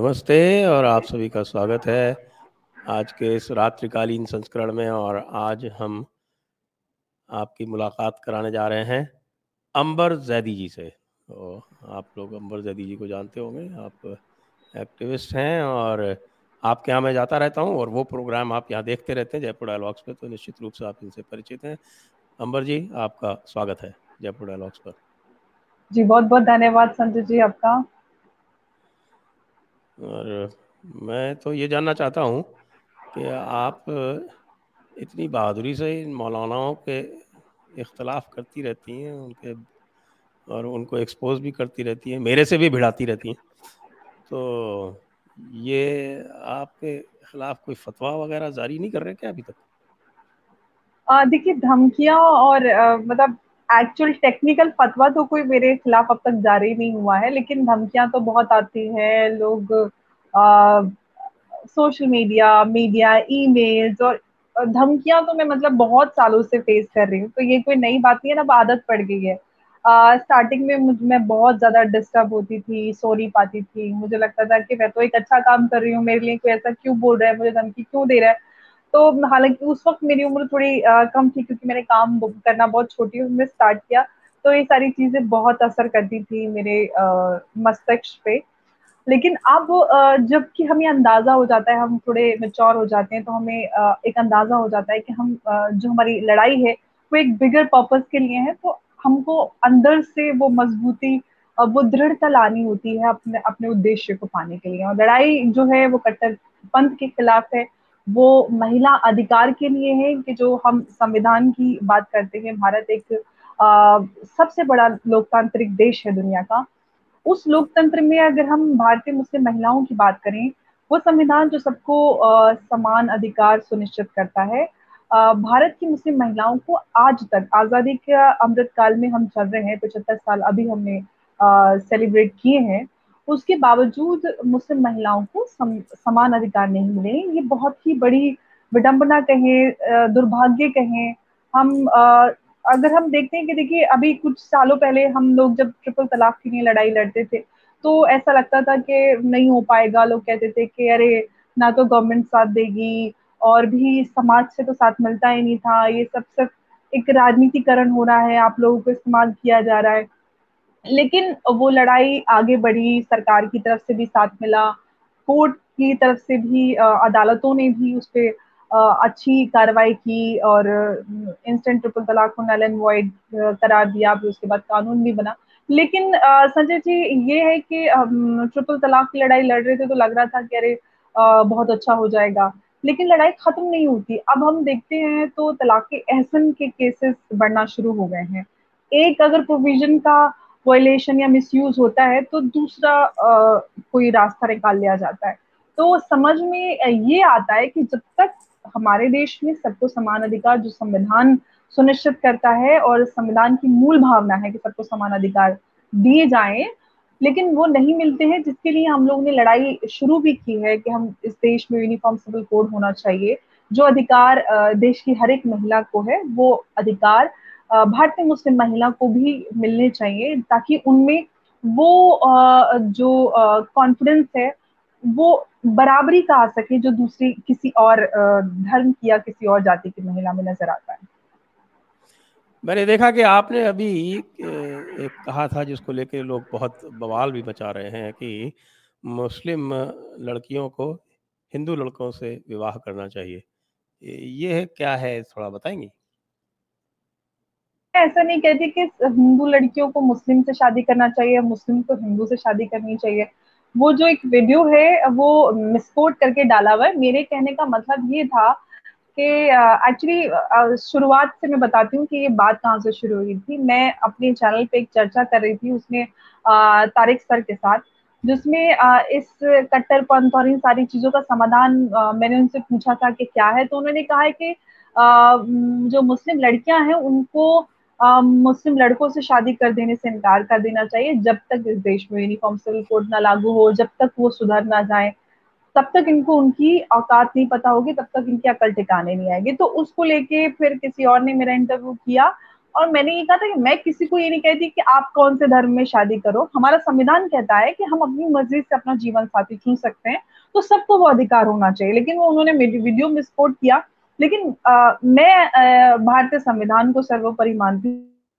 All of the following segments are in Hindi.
नमस्ते और आप सभी का स्वागत है आज के इस रात्रिकालीन संस्करण में और आज हम आपकी मुलाकात कराने जा रहे हैं अंबर जैदी जी से। तो आप लोग अंबर जैदी जी को जानते होंगे, आप एक्टिविस्ट हैं और आपके यहाँ मैं जाता रहता हूँ और वो प्रोग्राम आप यहाँ देखते रहते हैं जयपुर डायलॉग्स पे तो निश्चित रूप से आप इनसे परिचित हैं। अंबर जी, आपका स्वागत है जयपुर डायलॉग्स पर। जी बहुत बहुत धन्यवाद संजय जी आपका। और मैं तो ये जानना चाहता हूँ कि आप इतनी बहादुरी से इन मौलानाओं के इख्तलाफ करती रहती हैं उनके और उनको एक्सपोज भी करती रहती हैं मेरे से भी भिड़ाती रहती हैं। तो ये आपके खिलाफ कोई फतवा वगैरह जारी नहीं कर रहे क्या अभी तक? देखिए धमकियाँ और आ, मतलब एक्चुअल टेक्निकल फतवा तो कोई मेरे खिलाफ अब तक जारी नहीं हुआ है लेकिन धमकियाँ तो बहुत आती हैं लोग सोशल मीडिया मीडिया ईमेल्स और धमकियाँ तो मैं मतलब बहुत सालों से फेस कर रही हूँ तो ये कोई नई बात नहीं है ना आदत पड़ गई है। स्टार्टिंग uh, में मुझ मैं बहुत ज़्यादा डिस्टर्ब होती थी सो नहीं पाती थी। मुझे लगता था कि मैं तो एक अच्छा काम कर रही हूँ मेरे लिए कोई ऐसा क्यों बोल रहा है मुझे धमकी क्यों दे रहा है? तो हालाँकि उस वक्त मेरी उम्र थोड़ी आ, कम थी क्योंकि मैंने काम करना बहुत छोटी उम्र में स्टार्ट किया तो ये सारी चीज़ें बहुत असर करती थी मेरे uh, मस्तिष्क पे। लेकिन अब जबकि हमें अंदाज़ा हो जाता है, हम थोड़े मेच्योर हो जाते हैं तो हमें एक अंदाज़ा हो जाता है कि हम जो हमारी लड़ाई है, वो एक बिगर पर्पज के लिए है तो हमको अंदर से वो मजबूती वो दृढ़ता लानी होती है अपने अपने उद्देश्य को पाने के लिए। और लड़ाई जो है, वो कट्टर पंथ के खिलाफ है, वो महिला अधिकार के लिए है, कि जो हम संविधान की बात करते हैं, भारत एक सबसे बड़ा लोकतांत्रिक देश है दुनिया का। उस लोकतंत्र में अगर हम भारतीय मुस्लिम महिलाओं की बात करें वो संविधान जो सबको समान अधिकार सुनिश्चित करता है भारत की मुस्लिम महिलाओं को आज तक आज़ादी के अमृत काल में हम चल रहे हैं पचहत्तर साल अभी हमने सेलिब्रेट किए हैं उसके बावजूद मुस्लिम महिलाओं को सम, समान अधिकार नहीं मिले। ये बहुत ही बड़ी विडंबना कहें दुर्भाग्य कहें हम अगर हम देखते हैं कि देखिए, अभी कुछ सालों पहले हम लोग जब ट्रिपल तलाक के लिए लड़ाई लड़ते थे तो ऐसा लगता था कि नहीं हो पाएगा। लोग कहते थे कि अरे, ना तो गवर्नमेंट साथ देगी और भी समाज से तो साथ मिलता ही नहीं था। ये सब सिर्फ़ एक राजनीतिकरण हो रहा है, आप लोगों को इस्तेमाल किया जा रहा है। लेकिन वो लड़ाई आगे बढ़ी, सरकार की तरफ़ से भी साथ मिला, कोर्ट की तरफ़ से भी अदालतों ने भी उस पर अच्छी कार्रवाई की और इंस्टेंट ट्रिपल तलाक को नल एंड वॉइड करार दिया फिर उसके बाद कानून भी बना। लेकिन संजय जी ये है कि ट्रिपल तलाक की लड़ाई लड़ रहे थे तो लग रहा था कि अरे बहुत अच्छा हो जाएगा। लेकिन लड़ाई खत्म नहीं होती अब हम देखते हैं तो तलाक के एहसन के केसेस बढ़ना शुरू हो गए हैं। एक अगर प्रोविज़न का वायलेशन या मिसयूज होता है तो दूसरा आ, कोई रास्ता निकाल लिया जाता है। तो समझ में ये आता है कि जब तक हमारे देश में सबको समान अधिकार जो संविधान सुनिश्चित करता है और संविधान की मूल भावना है कि सबको समान अधिकार दिए जाएँ, लेकिन वो नहीं मिलते हैं, जिसके लिए हम लोगों ने लड़ाई शुरू भी की है कि हम इस देश में यूनिफॉर्म सिविल कोड होना चाहिए। जो अधिकार देश की हर एक महिला को है, वो अधिकार भारतीय मुस्लिम महिला को भी मिलने चाहिए, ताकि उनमें वो जो कॉन्फिडेंस है, वो बराबरी का आ सके जो दूसरी किसी और धर्म की या किसी और जाति की महिला में नज़र आता है। मैंने देखा कि आपने अभी एक कहा था जिसको लेके लोग बहुत बवाल भी बचा रहे हैं कि मुस्लिम लड़कियों को हिंदू लड़कों से विवाह करना चाहिए। ये क्या है थोड़ा बताएँगे? ऐसा नहीं कहती कि हिंदू लड़कियों को मुस्लिम से शादी करना चाहिए मुस्लिम को हिंदू से शादी करनी चाहिए। वो जो एक वीडियो है, वो मिसकोट करके डाला हुआ है। मेरे कहने का मतलब ये था कि एक्चुअली शुरुआत से मैं बताती हूँ कि ये बात कहाँ से शुरू हुई थी। मैं अपने चैनल पे एक चर्चा कर रही थी उसमें तारिक सर के साथ, जिसमें इस कट्टरपंथ और इन सारी चीज़ों का समाधान मैंने उनसे पूछा था कि क्या है। तो उन्होंने कहा है कि जो मुस्लिम लड़कियाँ हैं, उनको मुस्लिम लड़कों से शादी कर देने से इनकार कर देना चाहिए, जब तक इस देश में यूनिफॉर्म सिविल कोड ना लागू हो, जब तक वो सुधर ना जाए, तब तक इनको उनकी औकात नहीं पता होगी, तब तक इनकी अकल ठिकाने नहीं आएगी। तो उसको लेके फिर किसी और ने मेरा इंटरव्यू किया और मैंने ये कहा था कि मैं किसी को ये नहीं कहती कि आप कौन से धर्म में शादी करो। हमारा संविधान कहता है कि हम अपनी मर्ज़ी से अपना जीवन साथी चुन सकते हैं तो सबको वो अधिकार होना चाहिए। लेकिन वो उन्होंने वीडियो में स्पोर्ट किया लेकिन आ, मैं भारतीय संविधान को सर्वोपरि मानती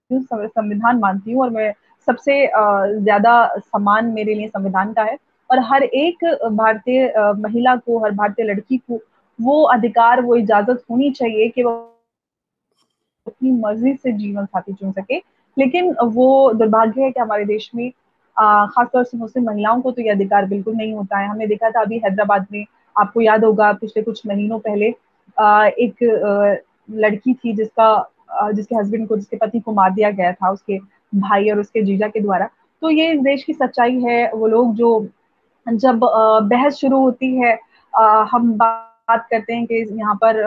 हूँ संविधान मानती हूँ और मैं सबसे ज़्यादा सम्मान मेरे लिए संविधान का है। और हर एक भारतीय महिला को हर भारतीय लड़की को वो अधिकार वो इजाज़त होनी चाहिए कि वो अपनी मर्ज़ी से जीवन साथी चुन सके। लेकिन वो दुर्भाग्य है कि हमारे देश में खासतौर से मुस्लिम महिलाओं को तो ये अधिकार बिल्कुल नहीं होता है। हमने देखा था अभी हैदराबाद में आपको याद होगा पिछले कुछ महीनों पहले एक लड़की थी जिसका जिसके हस्बैंड को, जिसके पति को मार दिया गया था, उसके भाई और उसके जीजा के द्वारा। तो ये इस देश की सच्चाई है। वो लोग जो, जब बहस शुरू होती है हम बात करते हैं कि यहाँ पर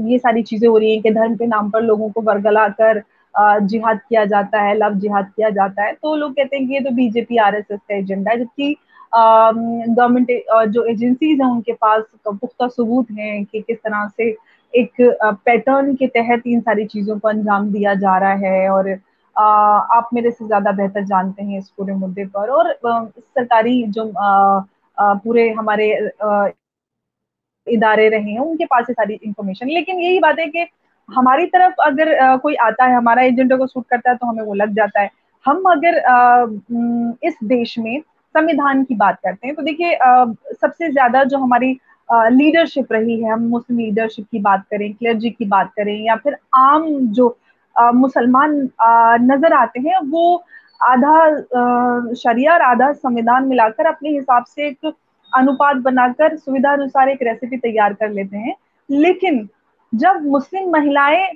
ये सारी चीज़ें हो रही हैं कि धर्म के नाम पर लोगों को बरगला कर जिहाद किया जाता है, लव जिहाद किया जाता है। तो लोग कहते हैं कि ये तो बीजेपी आरएसएस का एजेंडा है, जबकि गवर्नमेंट जो एजेंसीज हैं, उनके पास पुख्ता सबूत हैं कि किस तरह से एक पैटर्न के तहत इन सारी चीज़ों को अंजाम दिया जा रहा है और आप मेरे से ज़्यादा बेहतर जानते हैं इस पूरे मुद्दे पर और सरकारी जो पूरे हमारे इदारे रहे हैं, उनके पास ये सारी इंफॉर्मेशन लेकिन यही बात है कि हमारी तरफ़ अगर कोई आता है, हमारा एजेंडा को सूट करता है तो हमें वो लग जाता है। हम अगर इस देश में संविधान की बात करते हैं तो देखिए सबसे ज़्यादा जो हमारी लीडरशिप रही है, हम मुस्लिम लीडरशिप की बात करें क्लर्जी की बात करें, या फिर आम जो मुसलमान नज़र आते हैं, वो आधा शरिया और आधा संविधान मिलाकर अपने हिसाब से एक अनुपात बनाकर सुविधा अनुसार एक रेसिपी तैयार कर लेते हैं। लेकिन जब मुस्लिम महिलाएँ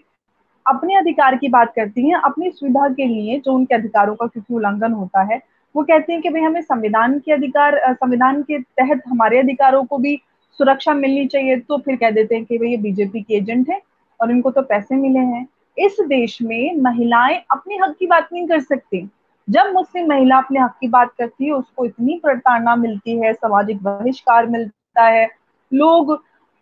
अपने अधिकार की बात करती हैं, अपनी सुविधा के लिए जो उनके अधिकारों का क्योंकि उल्लंघन होता है वो कहती हैं कि भाई हमें संविधान के अधिकार संविधान के तहत हमारे अधिकारों को भी सुरक्षा मिलनी चाहिए तो फिर कह देते हैं कि भाई ये बीजेपी के एजेंट है और इनको तो पैसे मिले हैं। इस देश में महिलाएँ अपने हक की बात नहीं कर सकती। जब मुस्लिम महिला अपने हक की बात करती है, उसको इतनी प्रताड़ना मिलती है, सामाजिक बहिष्कार मिलता है। लोग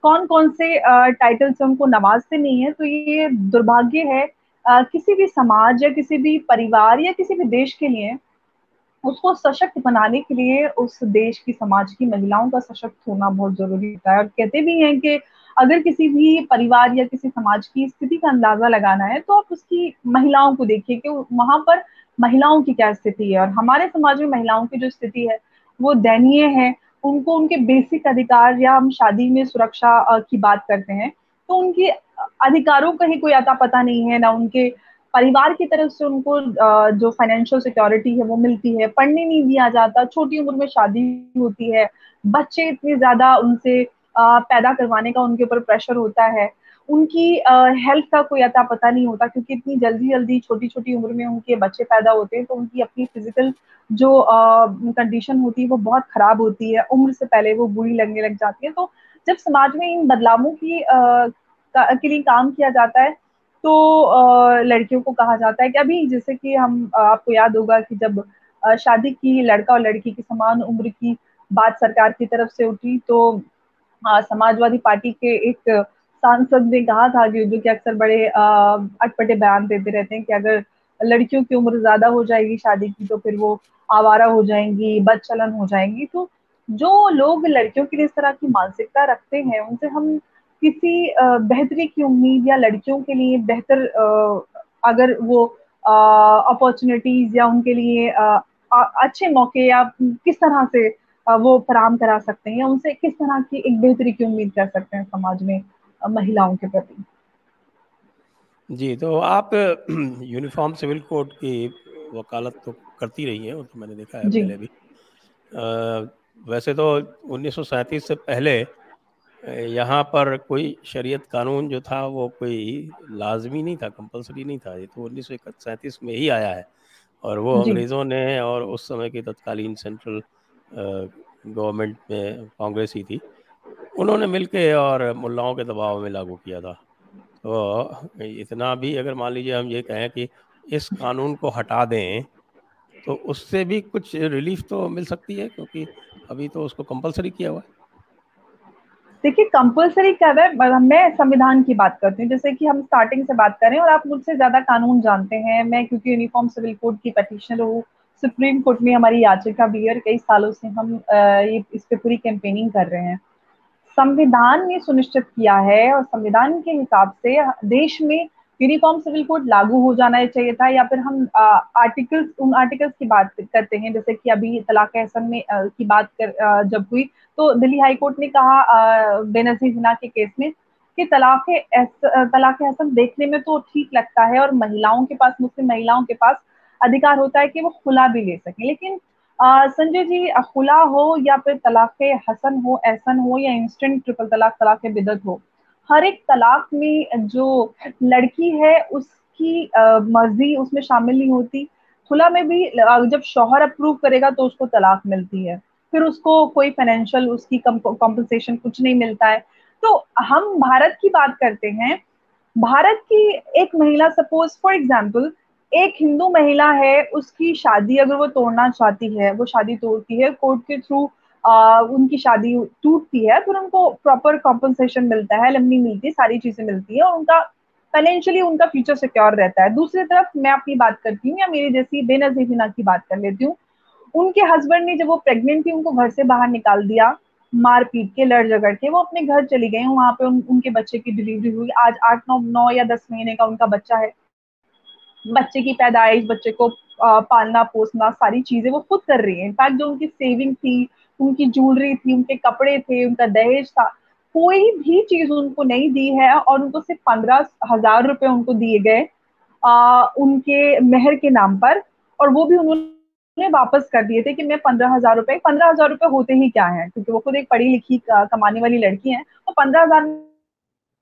कौन कौन से टाइटल से उनको नवाजते नहीं है तो ये दुर्भाग्य है किसी भी समाज या किसी भी परिवार या किसी भी देश के लिए उसको सशक्त बनाने के लिए उस देश की, समाज की महिलाओं का सशक्त होना बहुत ज़रूरी होता है। और कहते भी हैं कि अगर किसी भी परिवार या किसी समाज की स्थिति का अंदाज़ा लगाना है तो आप उसकी महिलाओं को देखिए कि वहाँ पर महिलाओं की क्या स्थिति है। और हमारे समाज में महिलाओं की जो स्थिति है, वो दयनीय है। उनको उनके बेसिक अधिकार या हम शादी में सुरक्षा की बात करते हैं तो उनके अधिकारों का ही कोई आता पता नहीं है, ना उनके परिवार की तरफ़ से उनको जो फाइनेंशियल सिक्योरिटी है, वो मिलती है। पढ़ने नहीं दिया जाता। छोटी उम्र में शादी होती है। बच्चे इतने ज़्यादा उनसे पैदा करवाने का उनके ऊपर प्रेशर होता है। उनकी हेल्थ का कोई अता पता नहीं होता क्योंकि इतनी जल्दी जल्दी छोटी छोटी उम्र में उनके बच्चे पैदा होते हैं तो उनकी अपनी फ़िज़िकल जो कंडीशन होती है वो बहुत खराब होती है। उम्र से पहले वो बुरी लगने लग जाती है। तो जब समाज में इन बदलावों की, के लिए काम किया जाता है तो लड़कियों को कहा जाता है कि अभी जैसे कि हम आपको याद होगा कि जब शादी की लड़का और लड़की की समान उम्र की बात सरकार की तरफ़ से उठी तो समाजवादी पार्टी के एक सांसद ने कहा था कि जो कि अक्सर बड़े अटपटे बयान देते रहते हैं कि अगर लड़कियों की उम्र ज़्यादा हो जाएगी शादी की तो फिर वो आवारा हो जाएँगी, बदचलन हो जाएँगी। तो जो लोग लड़कियों के लिए इस तरह की मानसिकता रखते हैं, उनसे हम किसी बेहतरी की उम्मीद या लड़कियों के लिए बेहतर अगर वो अपॉर्चुनिटीज़ या उनके लिए अच्छे मौके या किस तरह से वो फराम करा सकते हैं या उनसे किस तरह की एक बेहतरी की उम्मीद कर सकते हैं समाज में महिलाओं के प्रति? जी तो आप यूनिफॉर्म सिविल कोड की वकालत तो करती रही हैं वो तो मैंने देखा है पहले भी। आ, वैसे तो उन्नीस से पहले यहाँ पर कोई शरीयत कानून जो था वो कोई लाजमी नहीं था कंपलसरी नहीं था। ये तो उन्नीस सौ में ही आया है। और वो अंग्रेज़ों ने और उस समय की तत्कालीन सेंट्रल गवर्नमेंट में कांग्रेस ही थी। उन्होंने मिलके और मुल्लाओं के दबाव में लागू किया था। तो इतना भी अगर मान लीजिए हम ये कहें कि इस कानून को हटा दें तो उससे भी कुछ रिलीफ तो मिल सकती है क्योंकि अभी तो उसको कंपलसरी किया हुआ है। देखिए कंपलसरी कब है? मैं संविधान की बात करती हूँ। जैसे कि हम स्टार्टिंग से बात करें और आप मुझसे ज़्यादा कानून जानते हैं। मैं क्योंकि यूनिफॉर्म सिविल कोड की पटिशनर हूँ। सुप्रीम कोर्ट में हमारी याचिका भी है और कई सालों से हम ये, इस पर पूरी कैंपेनिंग कर रहे हैं। संविधान ने सुनिश्चित किया है और संविधान के हिसाब से देश में यूनिफॉर्म सिविल कोड लागू हो जाना चाहिए था या फिर हम आर्टिकल्स उन आर्टिकल्स की बात करते हैं जैसे कि अभी तलाक हसन में आ, की बात कर आ, जब हुई तो दिल्ली हाई कोर्ट ने कहा बेनजीर हिना के केस में कि तलाक तलाक हसन देखने में तो ठीक लगता है और महिलाओं के पास मुस्लिम महिलाओं के पास अधिकार होता है कि वो खुला भी ले सके। लेकिन संजय जी खुला हो या फिर तलाक हसन हो एहसन हो या इंस्टेंट ट्रिपल तलाक तलाक बिदत हो हर एक तलाक में जो लड़की है, उसकी मर्ज़ी उसमें शामिल नहीं होती। खुला में भी जब शौहर अप्रूव करेगा तो उसको तलाक मिलती है। फिर उसको कोई फाइनेंशियल उसकी कॉम्पनसेशन कुछ नहीं मिलता है। तो हम भारत की बात करते हैं। भारत की एक महिला सपोज़ फॉर एग्ज़ाम्पल एक हिंदू महिला है, उसकी शादी अगर वो तोड़ना चाहती है, वो शादी तोड़ती है कोर्ट के थ्रू उनकी शादी टूटती है फिर उनको प्रॉपर कॉम्पनसेशन मिलता है लंबी मिलती है सारी चीज़ें मिलती है और उनका फाइनेंशियली उनका फ्यूचर सिक्योर रहता है। दूसरी तरफ़ मैं अपनी बात करती हूँ या मेरी जैसी बेनजीर हिना की बात कर लेती हूँ उनके हस्बैंड ने जब वो प्रेग्नेंट थी उनको घर से बाहर निकाल दिया मार पीट के लड़ झगड़ के वो अपने घर चली गई वहाँ पे उन, उनके बच्चे की डिलीवरी हुई। आज आठ नौ नौ या दस महीने का उनका बच्चा है। बच्चे की पैदाइश बच्चे को पालना पोसना सारी चीज़ें वो खुद कर रही है। इनफैक्ट जो उनकी सेविंग थी उनकी ज्वेलरी थी, उनके कपड़े थे, उनका दहेज था। कोई भी चीज़ उनको नहीं दी है और उनको सिर्फ़ पंद्रह हज़ार रुपए उनको दिए गए उनके मेहर के नाम पर। और वो भी उन्होंने वापस कर दिए थे कि मैं पंद्रह हज़ार रुपए, पंद्रह हज़ार रुपए होते ही क्या है? क्योंकि वो खुद एक पढ़ी लिखी कमाने वाली लड़की है। तो पंद्रह हज़ार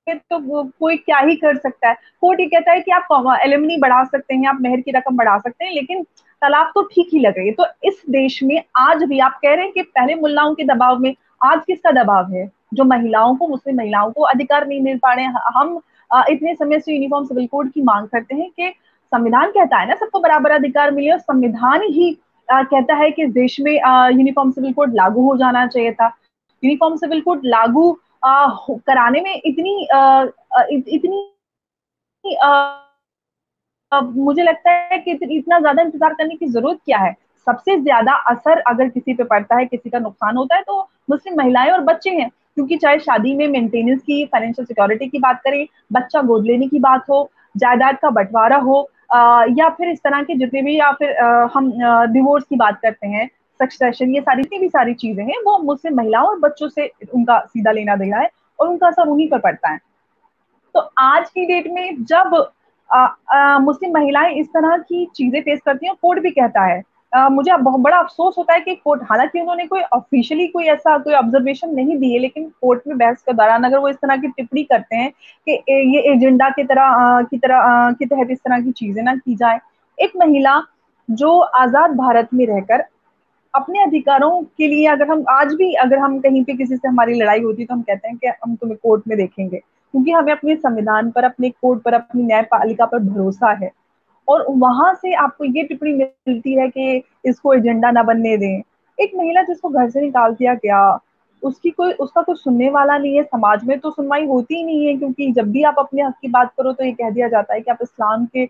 तो कोई क्या ही कर सकता है? कोर्ट ये कहता है कि आप एलिमनी बढ़ा सकते हैं, आप मेहर की रकम बढ़ा सकते हैं, लेकिन तलाक तो ठीक ही लग रही है। तो इस देश में आज भी आप कह रहे हैं कि पहले मुल्लाओं के दबाव में आज किसका दबाव है? जो महिलाओं को मुस्लिम महिलाओं को अधिकार नहीं मिल पा रहे हम इतने समय से यूनिफॉर्म सिविल कोड की मांग करते हैं कि संविधान कहता है ना सबको बराबर अधिकार मिले और संविधान ही आ, कहता है कि इस देश में यूनिफॉर्म सिविल कोड लागू हो जाना चाहिए था। यूनिफॉर्म सिविल कोड लागू कराने में इतनी आ, इत, इतनी आ, मुझे लगता है कि इतना ज़्यादा इंतज़ार करने की ज़रूरत क्या है? सबसे ज़्यादा असर अगर किसी पे पड़ता है किसी का नुकसान होता है तो मुस्लिम महिलाएँ और बच्चे हैं। क्योंकि चाहे शादी में मेंटेनेंस की फाइनेंशियल सिक्योरिटी की बात करें बच्चा गोद लेने की बात हो जायदाद का बंटवारा हो आ, या फिर इस तरह के जितने भी या फिर आ, हम डिवोर्स की बात करते हैं सक्सेशन ये सारी जितनी भी सारी चीज़ें हैं वो मुस्लिम महिलाओं और बच्चों से उनका सीधा लेना देना है और उनका असर उन्हीं पर पड़ता है। तो आज की डेट में जब मुस्लिम महिलाएँ इस तरह की चीज़ें फेस करती हैं कोर्ट भी कहता है। आ, मुझे बहुत बड़ा अफसोस होता है कि कोर्ट हालाँकि उन्होंने कोई ऑफिशियली कोई ऐसा कोई ऑब्जर्वेशन नहीं दी है लेकिन कोर्ट में बहस के दौरान अगर वो इस तरह की टिप्पणी करते हैं कि ये एजेंडा की तरह की तरह के तहत इस तरह की चीज़ें ना की जाए। एक महिला जो आज़ाद भारत में रहकर अपने अधिकारों के लिए अगर हम आज भी, अगर हम कहीं पे किसी से हमारी लड़ाई होती तो हम कहते हैं कि हम तुम्हें कोर्ट में देखेंगे। क्योंकि हमें अपने संविधान पर, अपने कोर्ट पर, अपनी न्यायपालिका पर भरोसा है। और वहाँ से आपको ये टिप्पणी मिलती है कि इसको एजेंडा ना बनने दें। एक महिला जिसको घर से निकाल दिया गया, उसकी कोई, उसका कोई सुनने वाला नहीं है, समाज में तो सुनवाई होती ही नहीं है, क्योंकि जब भी आप अपने हक की बात करो तो ये कह दिया जाता है कि आप इस्लाम के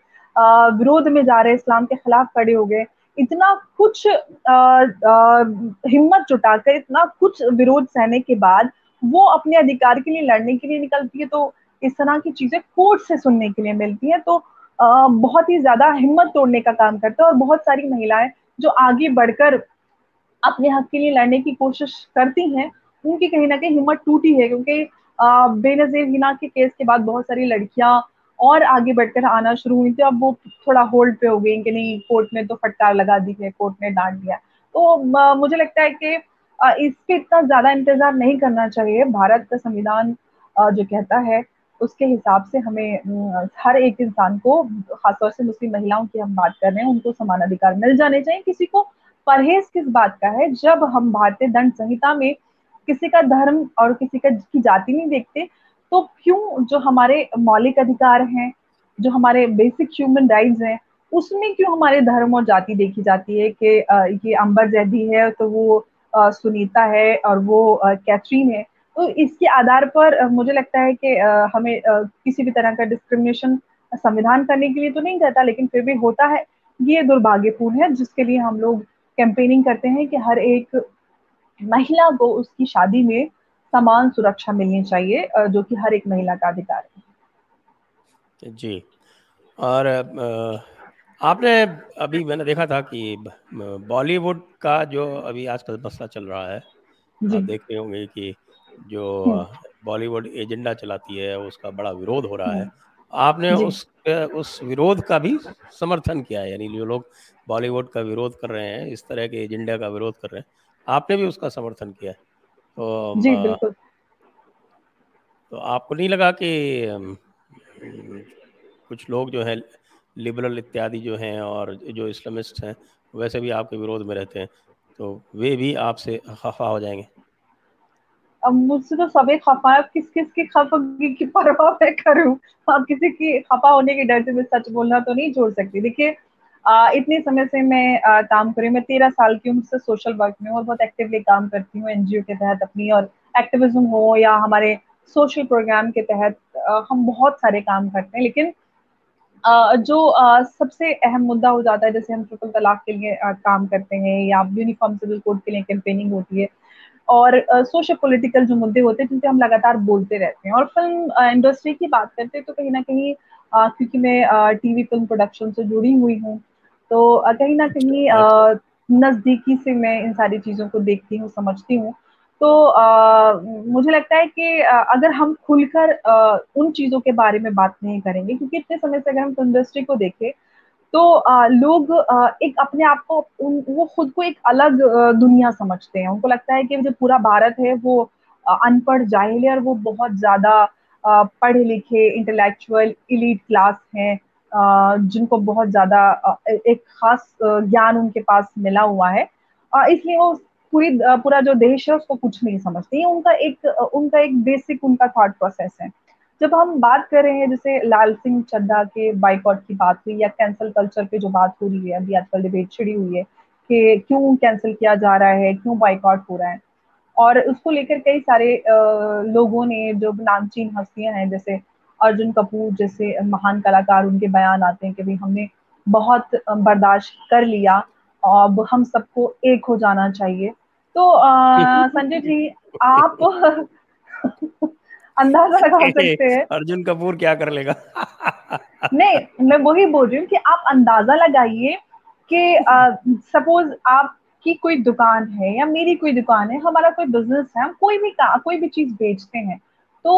विरोध में जा रहे हैं, इस्लाम के खिलाफ खड़े हो गए। इतना कुछ हिम्मत जुटाकर इतना कुछ विरोध सहने के बाद वो अपने अधिकार के लिए लड़ने के लिए निकलती है तो इस तरह की चीज़ें कोर्ट से सुनने के लिए मिलती है तो आ, बहुत ही ज़्यादा हिम्मत तोड़ने का काम करता है और बहुत सारी महिलाएँ जो आगे बढ़कर अपने हक के लिए लड़ने की कोशिश करती हैं उनकी कहीं ना कहीं हिम्मत टूटी है क्योंकि बेनजीर हिना के केस के बाद बहुत सारी लड़कियाँ और आगे बढ़कर आना शुरू हुई थी, अब वो थोड़ा होल्ड पे हो गई कि नहीं कोर्ट ने तो फटकार लगा दी है कोर्ट ने डांट दिया। तो मुझे लगता है कि इस पे इतना ज़्यादा इंतज़ार नहीं करना चाहिए। भारत का संविधान जो कहता है, उसके हिसाब से हमें हर एक इंसान को, खासतौर से मुस्लिम महिलाओं की हम बात कर रहे हैं, उनको समान अधिकार मिल जाने चाहिए। किसी को परहेज किस बात का है? जब हम भारतीय दंड संहिता में किसी का धर्म और किसी का, की जाति नहीं देखते तो क्यों जो हमारे मौलिक अधिकार हैं, जो हमारे बेसिक ह्यूमन राइट्स हैं, उसमें क्यों हमारे धर्म और जाति देखी जाती है कि ये अंबर जैदी है तो वो सुनीता है और वो कैथरीन है? तो इसके आधार पर मुझे लगता है कि हमें किसी भी तरह का डिस्क्रिमिनेशन संविधान करने के लिए तो नहीं कहता लेकिन फिर भी होता है। ये दुर्भाग्यपूर्ण है, जिसके लिए हम लोग कैंपेनिंग करते हैं कि हर एक महिला को उसकी शादी में समान सुरक्षा मिलनी चाहिए जो कि हर एक महिला का अधिकार है। जी। और आपने अभी मैंने देखा था कि बॉलीवुड का जो अभी आजकल मसला चल रहा है आप देख रहे होंगे कि जो हम्म। बॉलीवुड एजेंडा चलाती है उसका बड़ा विरोध हो रहा है। हम्म। आपने उस उस विरोध का भी समर्थन किया है? यानी जो लोग बॉलीवुड का विरोध कर रहे हैं इस तरह के एजेंडा का विरोध कर रहे हैं आपने भी उसका समर्थन किया है? तो जी बिल्कुल। तो आपको नहीं लगा कि कुछ लोग जो है लिबरल इत्यादि जो हैं और जो इस्लामिस्ट हैं वैसे भी आपके विरोध में रहते हैं तो वे भी आपसे खफा हो जाएँगे? अब मुझसे तो सभी खफा है किस किस की खफगी की परवाह मैं करूँ? अब किसी की खफा होने के डर से मैं सच बोलना तो नहीं छोड़ सकती। देखिए इतने समय से मैं काम करी मैं तेरह साल की उम्र से सोशल वर्क में और बहुत एक्टिवली काम करती हूँ एनजीओ के तहत अपनी और एक्टिविज्म हो या हमारे सोशल प्रोग्राम के तहत हम बहुत सारे काम करते हैं। लेकिन जो सबसे अहम मुद्दा हो जाता है, जैसे हम ट्रिपल तलाक के लिए काम करते हैं या यूनिफॉर्म सिविल कोड के लिए कैंपेनिंग होती है और सोशल पॉलिटिकल जो मुद्दे होते हैं जिनसे हम लगातार बोलते रहते हैं। और फ़िल्म इंडस्ट्री की बात करते हैं तो कहीं ना कहीं क्योंकि मैं टीवी फ़िल्म प्रोडक्शन से जुड़ी हुई हूँ तो कहीं ना कहीं नज़दीकी से मैं इन सारी चीज़ों को देखती हूँ समझती हूँ। तो आ, मुझे लगता है कि आ, अगर हम खुलकर उन चीज़ों के बारे में बात नहीं करेंगे क्योंकि इतने समय से अगर हम इंडस्ट्री को देखें तो आ, लोग आ, एक अपने आप को उन वो खुद को एक अलग दुनिया समझते हैं। उनको लगता है कि जो पूरा भारत है वो अनपढ़ जाहिल है और वो बहुत ज़्यादा पढ़े लिखे इंटेलेक्चुअल इलीट क्लास हैं। जिनको बहुत ज़्यादा एक खास ज्ञान उनके पास मिला हुआ है। इसलिए वो पूरी पूरा जो देश है उसको कुछ नहीं समझते। ये उनका एक उनका एक बेसिक उनका थॉट प्रोसेस है। जब हम बात कर रहे हैं, जैसे लाल सिंह चड्डा के बाइकआउट की बात हुई या कैंसल कल्चर पे जो बात हो रही है, अभी आजकल डिबेट छिड़ी हुई है कि क्यों कैंसिल किया जा रहा है, क्यों बाइकआउट हो रहा है। और उसको लेकर कई सारे लोगों ने जो नामचीन हस्तियाँ हैं, जैसे अर्जुन कपूर जैसे महान कलाकार उनके बयान आते हैं कि भाई हमने बहुत बर्दाश्त कर लिया अब हम सबको एक हो जाना चाहिए। तो संजय जी आप अंदाज़ा लगा सकते हैं। अर्जुन कपूर क्या कर लेगा? नहीं मैं वही बोल रही हूँ कि आप अंदाज़ा लगाइए कि सपोज़ आप आपकी कोई दुकान है या मेरी कोई दुकान है हमारा कोई बिज़नेस है हम कोई भी कोई भी चीज़ बेचते हैं तो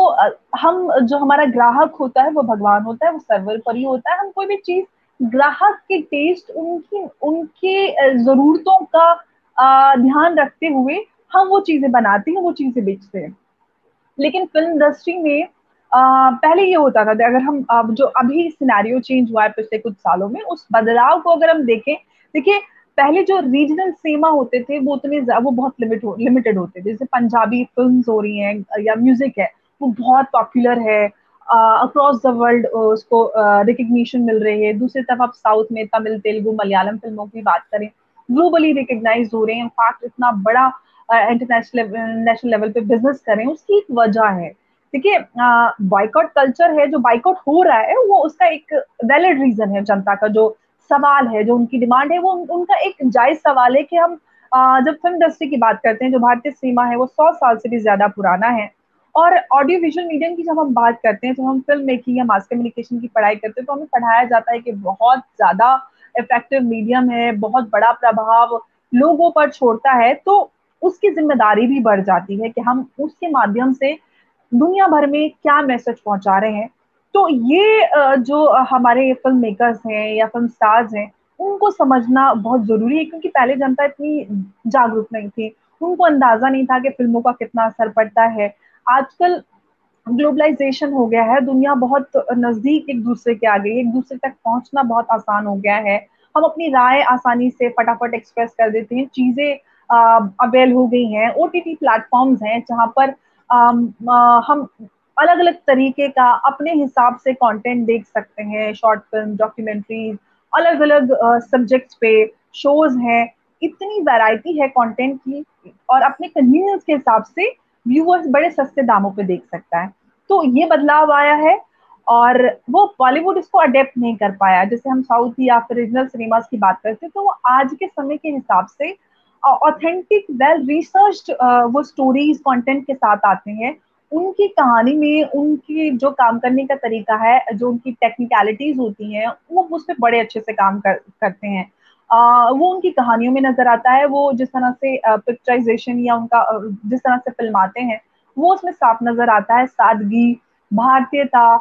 हम जो हमारा ग्राहक होता है वो भगवान होता है वो सर्वर पर ही होता है। हम कोई भी चीज़ ग्राहक के टेस्ट उनकी उनके जरूरतों का ध्यान रखते हुए हम वो चीज़ें बनाते हैं वो चीज़ें बेचते हैं। लेकिन फ़िल्म इंडस्ट्री में आ, पहले ये होता था अगर हम जो अभी सिनेरियो चेंज हुआ है पिछले कुछ सालों में उस बदलाव को अगर हम देखें देखिए पहले जो रीजनल सिनेमा होते थे वो उतने वो बहुत लिमिट हो, लिमिटेड होते थे। जैसे पंजाबी फ़िल्म हो रही हैं या म्यूज़िक है वो बहुत पॉपुलर है। अक्रॉस द वर्ल्ड उसको रिकग्निशन मिल रही है। दूसरी तरफ़ आप साउथ में तमिल, तेलुगु, मलयालम फ़िल्मों की बात करें ग्लोबली रिकग्नाइज हो रहे हैं। इनफैक्ट इतना बड़ा इंटरनेशनल नेशनल लेवल पे बिज़नेस करें उसकी एक वजह है। देखिए बाइकआउट कल्चर है, जो बाइकआउट हो रहा है, वो उसका एक वैलिड रीजन है जनता का, जो सवाल है, जो उनकी डिमांड है। वो उनका एक जायज़ सवाल है कि हम जब फ़िल्म इंडस्ट्री की बात करते हैं, जो भारतीय सिनेमा है, वो सौ साल से भी ज़्यादा पुराना है। और ऑडियो विजुअल मीडियम की जब हम बात करते हैं जब हम फ़िल्म मेकिंग या मास कम्युनिकेशन की पढ़ाई करते हैं तो हमें पढ़ाया जाता है कि बहुत ज़्यादा इफ़ेक्टिव मीडियम है, बहुत बड़ा प्रभाव लोगों पर छोड़ता है तो उसकी ज़िम्मेदारी भी बढ़ जाती है कि हम उसके माध्यम से दुनिया भर में क्या मैसेज पहुँचा रहे हैं। तो ये जो हमारे फ़िल्म मेकर्स हैं या फ़िल्म स्टार्स हैं, उनको समझना बहुत ज़रूरी है, क्योंकि पहले जनता इतनी जागरूक नहीं थी। उनको अंदाज़ा नहीं था कि फ़िल्मों का कितना असर पड़ता है आजकल ग्लोबलाइजेशन हो गया है दुनिया बहुत नज़दीक एक दूसरे के आ गई एक दूसरे तक पहुँचना बहुत आसान हो गया है। हम अपनी राय आसानी से फटाफट एक्सप्रेस कर देते हैं। चीज़ें अवेल हो गई हैं। ओ टी टी प्लेटफॉर्म्स हैं जहाँ पर आ, आ, हम अलग अलग तरीके का अपने हिसाब से कंटेंट देख सकते हैं। शॉर्ट फ़िल्म डॉक्यूमेंट्रीज अलग अलग सब्जेक्ट्स पे शोज़ हैं। इतनी वैरायटी है कंटेंट की और अपने कन्वीनियंस के हिसाब से व्यूअर्स बड़े सस्ते दामों पे देख सकता है। तो ये बदलाव आया है और वो बॉलीवुड इसको अडेप्ट नहीं कर पाया। जैसे हम साउथ या फिर रीजनल सिनेमाज की बात करते हैं तो वो आज के समय के हिसाब से ऑथेंटिक वेल रिसर्च वो स्टोरीज कंटेंट के साथ आते हैं। उनकी कहानी में उनकी जो काम करने का तरीका है जो उनकी टेक्निकलिटीज होती हैं वो उस पर बड़े अच्छे से काम कर, करते हैं। आ, वो उनकी कहानियों में नज़र आता है वो जिस तरह से पिक्चराइजेशन या उनका जिस तरह से फिल्माते हैं वो उसमें साफ़ नज़र आता है सादगी भारतीयता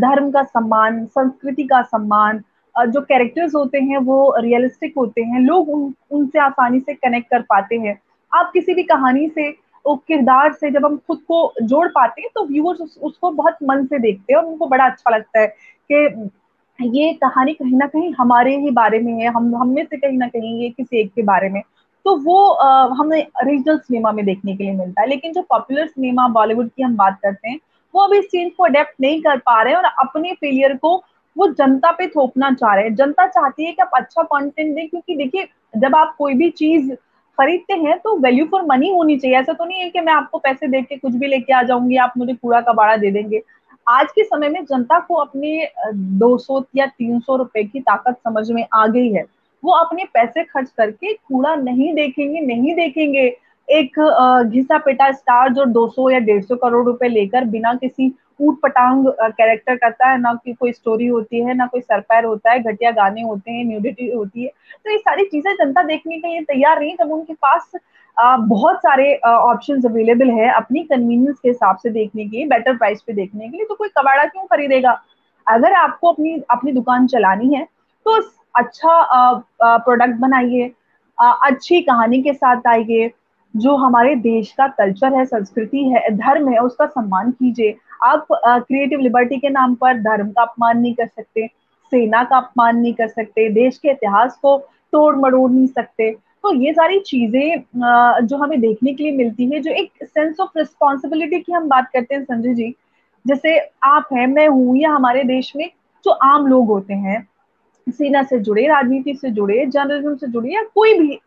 धर्म का सम्मान संस्कृति का सम्मान जो कैरेक्टर्स होते हैं वो रियलिस्टिक होते हैं लोग उन उनसे आसानी से कनेक्ट कर पाते हैं। आप किसी भी कहानी से वो किरदार से जब हम खुद को जोड़ पाते हैं तो व्यूअर्स उस, उसको बहुत मन से देखते हैं और उनको बड़ा अच्छा लगता है कि ये कहानी कहीं ना कहीं हमारे ही बारे में है हम हम में से कहीं ना कहीं ये किसी एक के बारे में। तो वो आ, हमें रीजनल सिनेमा में देखने के लिए मिलता है लेकिन जो पॉपुलर सिनेमा बॉलीवुड की हम बात करते हैं वो अभी इस चीज़ को अडेप्ट नहीं कर पा रहे हैं और अपने फेलियर को वो जनता पे थोपना चाह रहे हैं। जनता चाहती है कि आप अच्छा कंटेंट दें क्योंकि देखिए जब आप कोई भी चीज़ खरीदते हैं तो वैल्यू फॉर मनी होनी चाहिए। ऐसा तो नहीं है कि मैं आपको पैसे दे के कुछ भी लेके आ जाऊँगी आप मुझे कूड़ा कबाड़ा दे देंगे। आज के समय में जनता को अपने 200 या 300 रुपए की ताकत समझ में आ गई है। वो अपने पैसे खर्च करके कूड़ा नहीं देखेंगे नहीं देखेंगे। एक घिसा पिटा स्टार जो 200 या 150 करोड़ रुपए लेकर बिना किसी ऊट पटांग कैरेक्टर करता है, ना कि कोई स्टोरी होती है, ना कोई सरपैर होता है, घटिया गाने होते हैं न्यूडिटी होती है। तो ये सारी चीज़ें जनता देखने के लिए तैयार नहीं जब उनके पास बहुत सारे ऑप्शन अवेलेबल है अपनी कन्वीनियंस के हिसाब से देखने के लिए बेटर प्राइस पे देखने के लिए तो कोई कबाड़ा क्यों खरीदेगा? अगर आपको अपनी अपनी दुकान चलानी है तो अच्छा प्रोडक्ट बनाइए अच्छी कहानी के साथ आइए, जो हमारे देश का कल्चर है, संस्कृति है, धर्म है, उसका सम्मान कीजिए। आप क्रिएटिव लिबर्टी के नाम पर धर्म का अपमान नहीं कर सकते, सेना का अपमान नहीं कर सकते, देश के इतिहास को तोड़ मरोड़ नहीं सकते। तो ये सारी चीज़ें जो हमें देखने के लिए मिलती है, जो एक सेंस ऑफ़ रिस्पॉन्सिबिलिटी की हम बात करते हैं, संजय जी, जैसे आप हैं, मैं हूँ, या हमारे देश में जो आम लोग होते हैं, सेना से जुड़े, राजनीति से जुड़े जर्नलिज्म से जुड़े, या कोई भी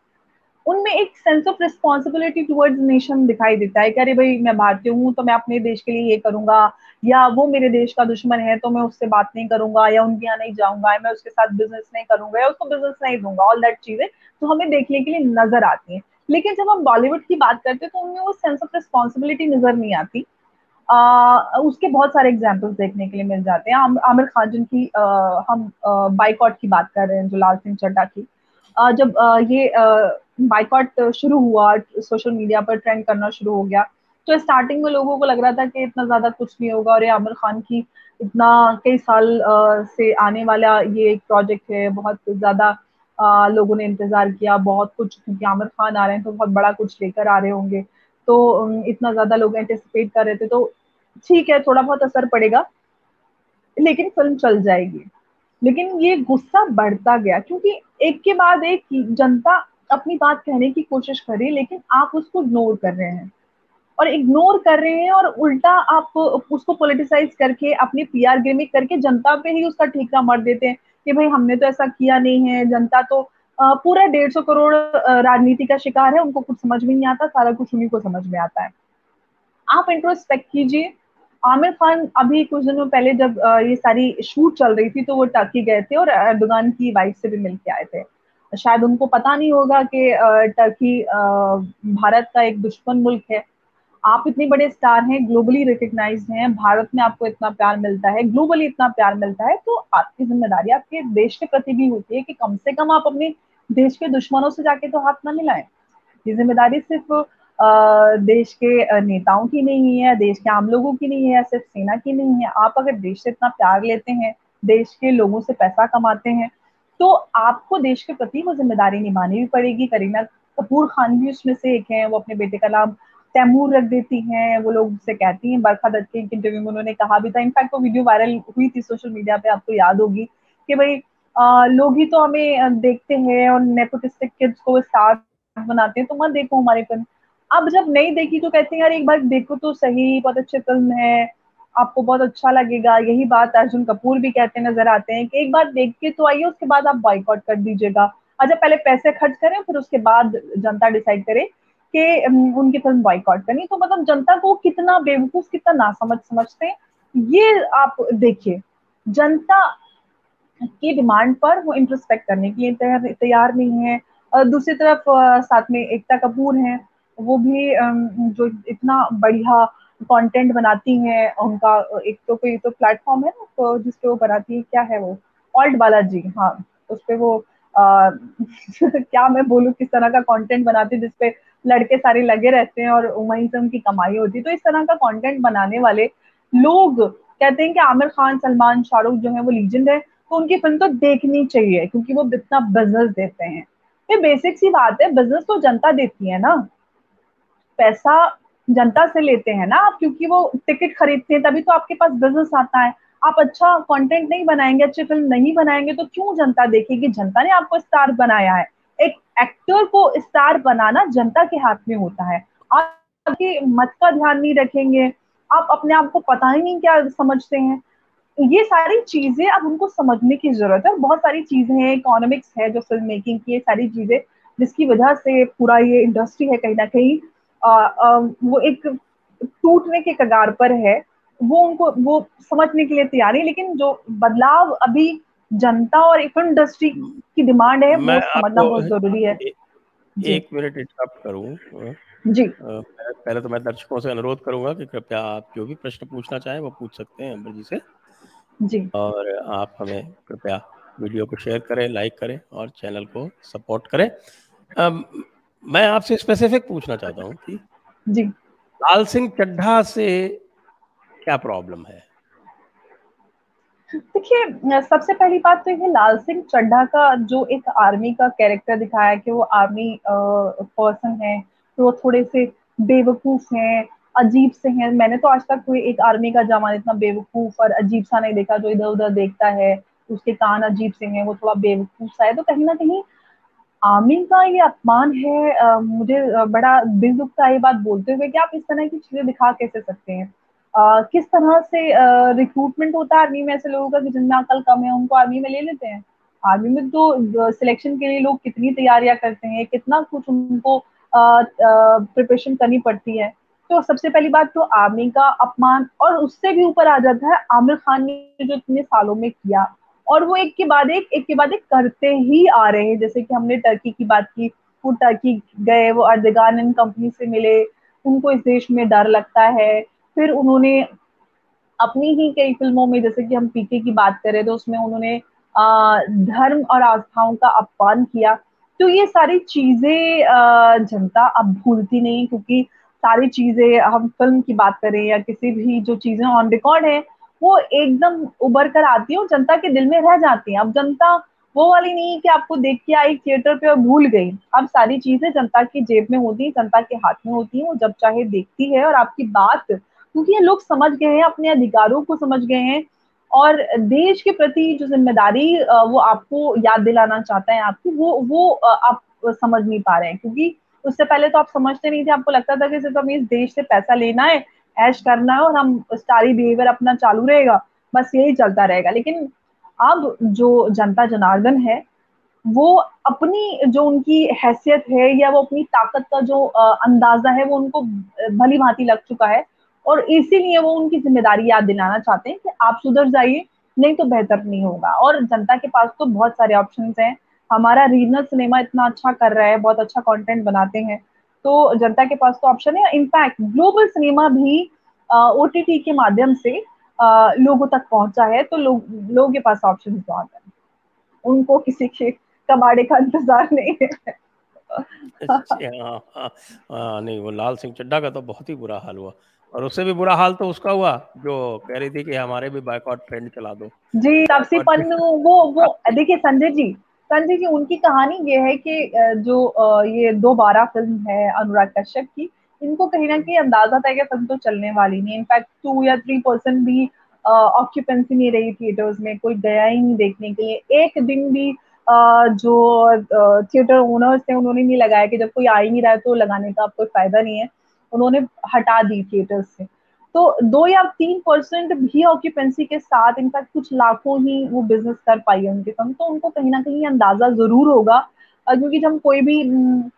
उनमें एक sense of responsibility towards nation दिखाई देता है कि अरे भाई मैं भारतीय हूँ तो मैं अपने देश के लिए ये करूँगा या वो मेरे देश का दुश्मन है तो मैं उससे बात नहीं करूँगा या उनके यहाँ नहीं जाऊँगा या मैं उसके साथ बिज़नेस नहीं करूँगा या उसको बिज़नेस नहीं दूँगा ऑल दैट चीज़ें तो हमें देखने के लिए नज़र आती है। लेकिन जब हम बॉलीवुड की बात करते हैं तो उनमें वो सेंस ऑफ़ रिस्पॉन्सिबिलिटी नज़र नहीं आती। आ, उसके बहुत सारे एग्जाम्पल्स देखने के लिए मिल जाते हैं। आमिर खान जिनकी आ, हम बाइकआउट की बात कर रहे हैं जो लाल सिंह चड्डा की। आ, जब आ, ये बाइकआउट शुरू हुआ सोशल मीडिया पर ट्रेंड करना शुरू हो गया। तो स्टार्टिंग में लोगों को लग रहा था कि इतना ज़्यादा कुछ नहीं होगा और ये आमिर खान की इतना कई साल से आने वाला ये एक प्रोजेक्ट है। बहुत ज़्यादा लोगों ने इंतज़ार किया, बहुत कुछ, क्योंकि आमिर खान आ रहे हैं तो बहुत बड़ा कुछ लेकर आ रहे होंगे। तो इतना ज़्यादा लोग एंटिसिपेट कर रहे थे। तो ठीक है, थोड़ा बहुत असर पड़ेगा, लेकिन फ़िल्म चल जाएगी। लेकिन ये गुस्सा बढ़ता गया, क्योंकि एक के बाद एक जनता अपनी बात कहने की कोशिश करें लेकिन आप उसको इग्नोर कर रहे हैं। और इग्नोर कर रहे हैं और उल्टा आप उसको पोलिटिसाइज करके, अपनी पीआर गिमिक करके जनता पे ही उसका ठीकरा मर देते हैं कि भाई हमने तो ऐसा किया नहीं है, जनता तो पूरा डेढ़ सौ करोड़ राजनीति का शिकार है, उनको कुछ समझ में नहीं आता, सारा कुछ उन्हीं को समझ में आता है। आप इंट्रोस्पेक्ट कीजिए। आमिर खान अभी कुछ दिनों पहले जब ये सारी शूट चल रही थी तो वो टर्की गए थे और अर्दगान की वाइफ से भी मिल के आए थे। शायद उनको पता नहीं होगा कि टर्की भारत का एक दुश्मन मुल्क है। आप इतने बड़े स्टार हैं ग्लोबली रिकग्नाइज हैं, भारत में आपको इतना प्यार मिलता है ग्लोबली इतना प्यार मिलता है तो आपकी ज़िम्मेदारी आपके देश के प्रति भी होती है कि कम से कम आप अपने देश के दुश्मनों से जाके तो हाथ ना मिलाएँ। ये ज़िम्मेदारी सिर्फ़ देश के नेताओं की नहीं है, देश के आम लोगों की नहीं है, सिर्फ़ सेना की नहीं है। आप अगर देश से इतना प्यार लेते हैं, देश के लोगों से पैसा कमाते हैं तो आपको देश के प्रति वो ज़िम्मेदारी निभानी भी पड़ेगी। करीना कपूर खान भी उसमें से एक है, वो अपने बेटे का नाम तैमूर रख देती हैं, वो लोग से कहती हैं, बरखा दत्त के इंटरव्यू में उन्होंने कहा भी था। इनफैक्ट वो वीडियो वायरल हुई थी सोशल मीडिया पे, आपको याद होगी कि भाई लोग ही तो हमें देखते हैं और नेपोटिस्टिक किड्स को स्टार बनाते हैं तो मत देखो हमारे फ़िल्म अब जब नहीं देखी तो कहते हैं, यार, एक बार देखो तो सही, बहुत अच्छी फ़िल्म है। आपको बहुत अच्छा लगेगा। यही बात अर्जुन कपूर भी कहते नज़र आते हैं कि एक बार देख के तो आइए, उसके बाद आप बाइकआउट कर दीजिएगा। अच्छा पहले पैसे खर्च करें, फिर उसके बाद जनता डिसाइड करे कि उनकी फ़िल्म बॉयकॉट करनी। तो मतलब जनता को कितना बेवकूफ़, कितना नासमझ समझते हैं, ये आप देखिए। जनता की डिमांड पर वो इंट्रोस्पेक्ट करने के लिए तैयार नहीं है। दूसरी तरफ़ साथ में एकता कपूर हैं। वो भी जो इतना बढ़िया कंटेंट बनाती हैं उनका एक तो कोई तो प्लेटफॉर्म है ना तो जिसपे वो बनाती है क्या है वो? ऑल्ट बालाजी हाँ उस पर वो आ, क्या मैं बोलूँ किस तरह का कंटेंट बनाती है जिसपे लड़के सारे लगे रहते हैं और वहीं से उनकी कमाई होती है। तो इस तरह का कंटेंट बनाने वाले लोग कहते हैं कि आमिर खान सलमान शाहरुख जो है वो लीजेंड है तो उनकी फ़िल्म तो देखनी चाहिए क्योंकि वो इतना बिज़नेस देते हैं। ये बेसिक सी बात है बिज़नेस तो जनता देती है ना। पैसा जनता से लेते हैं ना आप, क्योंकि वो टिकट खरीदते हैं, तभी तो आपके पास बिज़नेस आता है। आप अच्छा कंटेंट नहीं बनाएँगे, अच्छी फ़िल्म नहीं बनाएँगे तो क्यों जनता देखेगी? जनता ने आपको स्टार बनाया है। एक एक्टर को स्टार बनाना जनता के हाथ में होता है। आप मत का ध्यान नहीं रखेंगे। आप अपने आप को पता ही नहीं क्या समझते हैं। ये सारी चीज़ें अब उनको समझने की ज़रूरत है और बहुत सारी चीज़ें हैं इकोनॉमिक्स है जो फ़िल्म मेकिंग की, ये सारी चीज़ें जिसकी वजह से पूरा ये इंडस्ट्री है कहीं ना कहीं। वो एक टूटने के कगार पर है। वो उनको वो समझने के लिए तैयार है लेकिन जो बदलाव अभी जनता और फ़िल्म इंडस्ट्री की डिमांड है वो समझना बहुत ज़रूरी है। एक मिनट इंटरप्ट करूँ जी। पहले तो मैं दर्शकों से अनुरोध करूँगा कि कृपया आप जो भी प्रश्न पूछना चाहें वो पूछ सकते हैं अम्बर जी से। जी। और आप हमें कृपया वीडियो को शेयर करें लाइक करें और चैनल को सपोर्ट करें। मैं आपसे स्पेसिफिक पूछना चाहता हूँ कि जी। लाल सिंह चड्ढा से क्या प्रॉब्लम है? देखिए सबसे पहली बात तो ये लाल सिंह चड्ढा का जो एक आर्मी का कैरेक्टर दिखाया कि वो आर्मी पर्सन है तो वो थोड़े से बेवकूफ़ हैं अजीब से हैं। मैंने तो आज तक कोई एक आर्मी का जवान इतना बेवकूफ़ और अजीब सा नहीं देखा जो इधर उधर देखता है उसके कान अजीब से हैं वो थोड़ा बेवकूफ़ सा है। तो कहीं ना कहीं आर्मी का ये अपमान है आ, मुझे बड़ा दिल दुखता है ये बात बोलते हुए कि आप इस तरह की चीज़ें दिखा कैसे सकते हैं? आ, किस तरह से रिक्रूटमेंट होता है आर्मी में ऐसे लोगों का कि जिनमें अकल कम है उनको आर्मी में ले लेते हैं? आर्मी में तो सिलेक्शन के लिए लोग कितनी तैयारियाँ करते हैं कितना कुछ उनको प्रिपरेशन करनी पड़ती है। तो सबसे पहली बात तो आर्मी का अपमान और उससे भी ऊपर आ जाता है आमिर खान ने जो इतने सालों में किया। और वो एक के बाद एक एक के बाद एक करते ही आ रहे हैं। जैसे कि हमने टर्की की बात की, वो टर्की गए, वो अर्दगान इन कंपनी से मिले, उनको इस देश में डर लगता है। फिर उन्होंने अपनी ही कई फ़िल्मों में, जैसे कि हम पीके की बात करें तो उसमें उन्होंने धर्म और आस्थाओं का अपमान किया। तो ये सारी चीज़ें जनता अब भूलती नहीं, क्योंकि सारी चीज़ें, हम फ़िल्म की बात करें या किसी भी जो चीज़ें ऑन रिकॉर्ड है वो एकदम उभर कर आती है और जनता के दिल में रह जाती है। अब जनता वो वाली नहीं है कि आपको देख के आई थिएटर पे और भूल गई। अब सारी चीज़ें जनता की जेब में होती है, जनता के हाथ में होती है, वो जब चाहे देखती है और आपकी बात, क्योंकि ये लोग समझ गए हैं, अपने अधिकारों को समझ गए हैं और देश के प्रति जो ज़िम्मेदारी वो आपको याद दिलाना चाहता है आपकी, वो वो आप समझ नहीं पा रहे हैं। क्योंकि उससे पहले तो आप समझते नहीं थे, आपको लगता था कि सिर्फ़ हमें इस देश से पैसा लेना है ऐश करना है और हम स्टारी बिहेवियर अपना चालू रहेगा। बस यही चलता रहेगा। लेकिन अब जो जनता जनार्दन है, वो अपनी जो उनकी हैसियत है या वो अपनी ताकत का जो अंदाज़ा है, वो उनको भली भांति लग चुका है और इसीलिए वो उनकी ज़िम्मेदारी याद दिलाना चाहते हैं कि आप सुधर जाइए, नहीं तो बेहतर नहीं होगा। और जनता के पास तो बहुत सारे ऑप्शन हैं। हमारा रीजनल सिनेमा इतना अच्छा कर रहा है, बहुत अच्छा कंटेंट बनाते हैं। तो जनता के पास तो ऑप्शन है। इनफैक्ट ग्लोबल सिनेमा भी ओटीटी के माध्यम से लोगों तक पहुँचा है तो लोग लोगों के पास ऑप्शन बहुत है। उनको किसी के कबाड़े का इंतज़ार नहीं हाँ, नहीं वो लाल सिंह चड्डा का तो बहुत ही बुरा हाल हुआ। और उससे भी बुरा हाल तो उसका हुआ जो कह रही थी कि हमारे भी बाइकआउट ट्रेंड चला दो। जी तापसी पन्नू वो वो देखिए संजय जी संजय जी, उनकी कहानी ये है कि जो ये दो बारह फ़िल्म है अनुराग कश्यप की, इनको कहीं ना कहीं अंदाज़ा था कि फ़िल्म तो चलने वाली नहीं इनफैक्ट टू या थ्री परसेंट भी ऑक्यूपेंसी नहीं रही थिएटर्स में, कोई गया ही नहीं देखने के लिए। एक दिन भी जो थिएटर ओनर्स थे, उन्होंने नहीं लगाया कि जब कोई आ ही नहीं रहा है तो लगाने का कोई फ़ायदा नहीं है। उन्होंने हटा दी थिएटर्स से। तो दो या तीन परसेंट भी ऑक्यूपेंसी के साथ इनफैक्ट कुछ लाखों ही वो बिज़नेस कर पाई है उनके फर्म तो उनको कहीं ना कहीं अंदाज़ा ज़रूर होगा क्योंकि जब हम कोई भी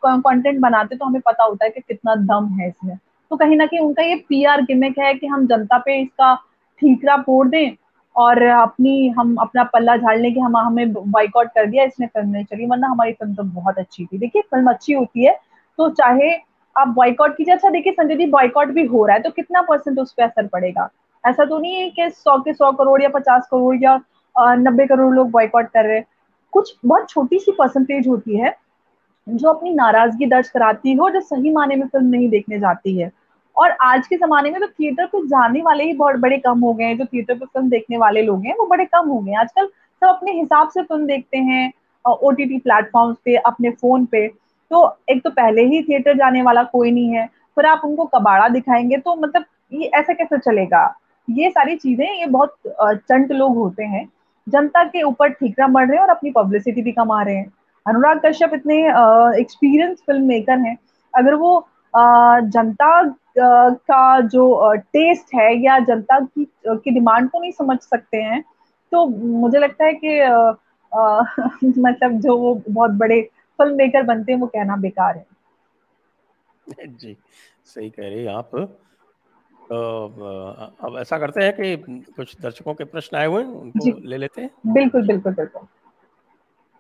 कंटेंट बनाते तो हमें पता होता है कि कितना दम है इसमें। तो कहीं ना कहीं उनका ये पीआर गिमिक है कि हम जनता पे इसका ठीकरा फोड़ दें और अपनी, हम अपना पल्ला झाड़ लें कि हम, हमें बाइकआउट कर दिया, इसने फ़िल्म नहीं चली, वरना हमारी फ़िल्म तो बहुत अच्छी थी। देखिए, फ़िल्म अच्छी होती है तो चाहे आप बॉयकॉट कीजिए। अच्छा देखिए, संजय जी बॉयकॉट भी हो रहा है तो कितना परसेंट उस पर असर पड़ेगा? ऐसा तो नहीं है कि सौ के सौ करोड़ या पचास करोड़ या नब्बे करोड़ लोग बॉयकॉट कर रहे हैं। कुछ बहुत छोटी सी परसेंटेज होती है, जो अपनी नाराज़गी दर्ज कराती है और जो सही माने में फ़िल्म नहीं देखने जाती है। और आज के जमाने में तो थिएटर पे जाने वाले ही बहुत बड़े कम हो गए हैं, जो थिएटर पे फ़िल्म देखने वाले लोग हैं, वो बड़े कम हो गए हैं। आजकल सब अपने हिसाब से फ़िल्म देखते हैं ओ टी टी प्लेटफॉर्म पे, अपने फ़ोन पे। तो एक तो पहले ही थिएटर जाने वाला कोई नहीं है, फिर आप उनको कबाड़ा दिखाएँगे तो मतलब ये ऐसा कैसे चलेगा? ये सारी चीज़ें, ये बहुत चंट लोग होते हैं, जनता के ऊपर ठीकरा मर रहे हैं और अपनी पब्लिसिटी भी कमा रहे हैं। अनुराग कश्यप इतने एक्सपीरियंस फ़िल्म मेकर हैं, अगर वो जनता का जो टेस्ट है या जनता की की डिमांड को नहीं समझ सकते हैं तो मुझे लगता है कि मतलब जो वो बहुत बड़े फ़िल्म मेकर बनते हैं वो कहना बेकार है। जी सही कह रही आप। तो अब ऐसा करते हैं कि कुछ दर्शकों के प्रश्न आए हुए हैं उनको ले लेते हैं। बिल्कुल बिल्कुल बिल्कुल।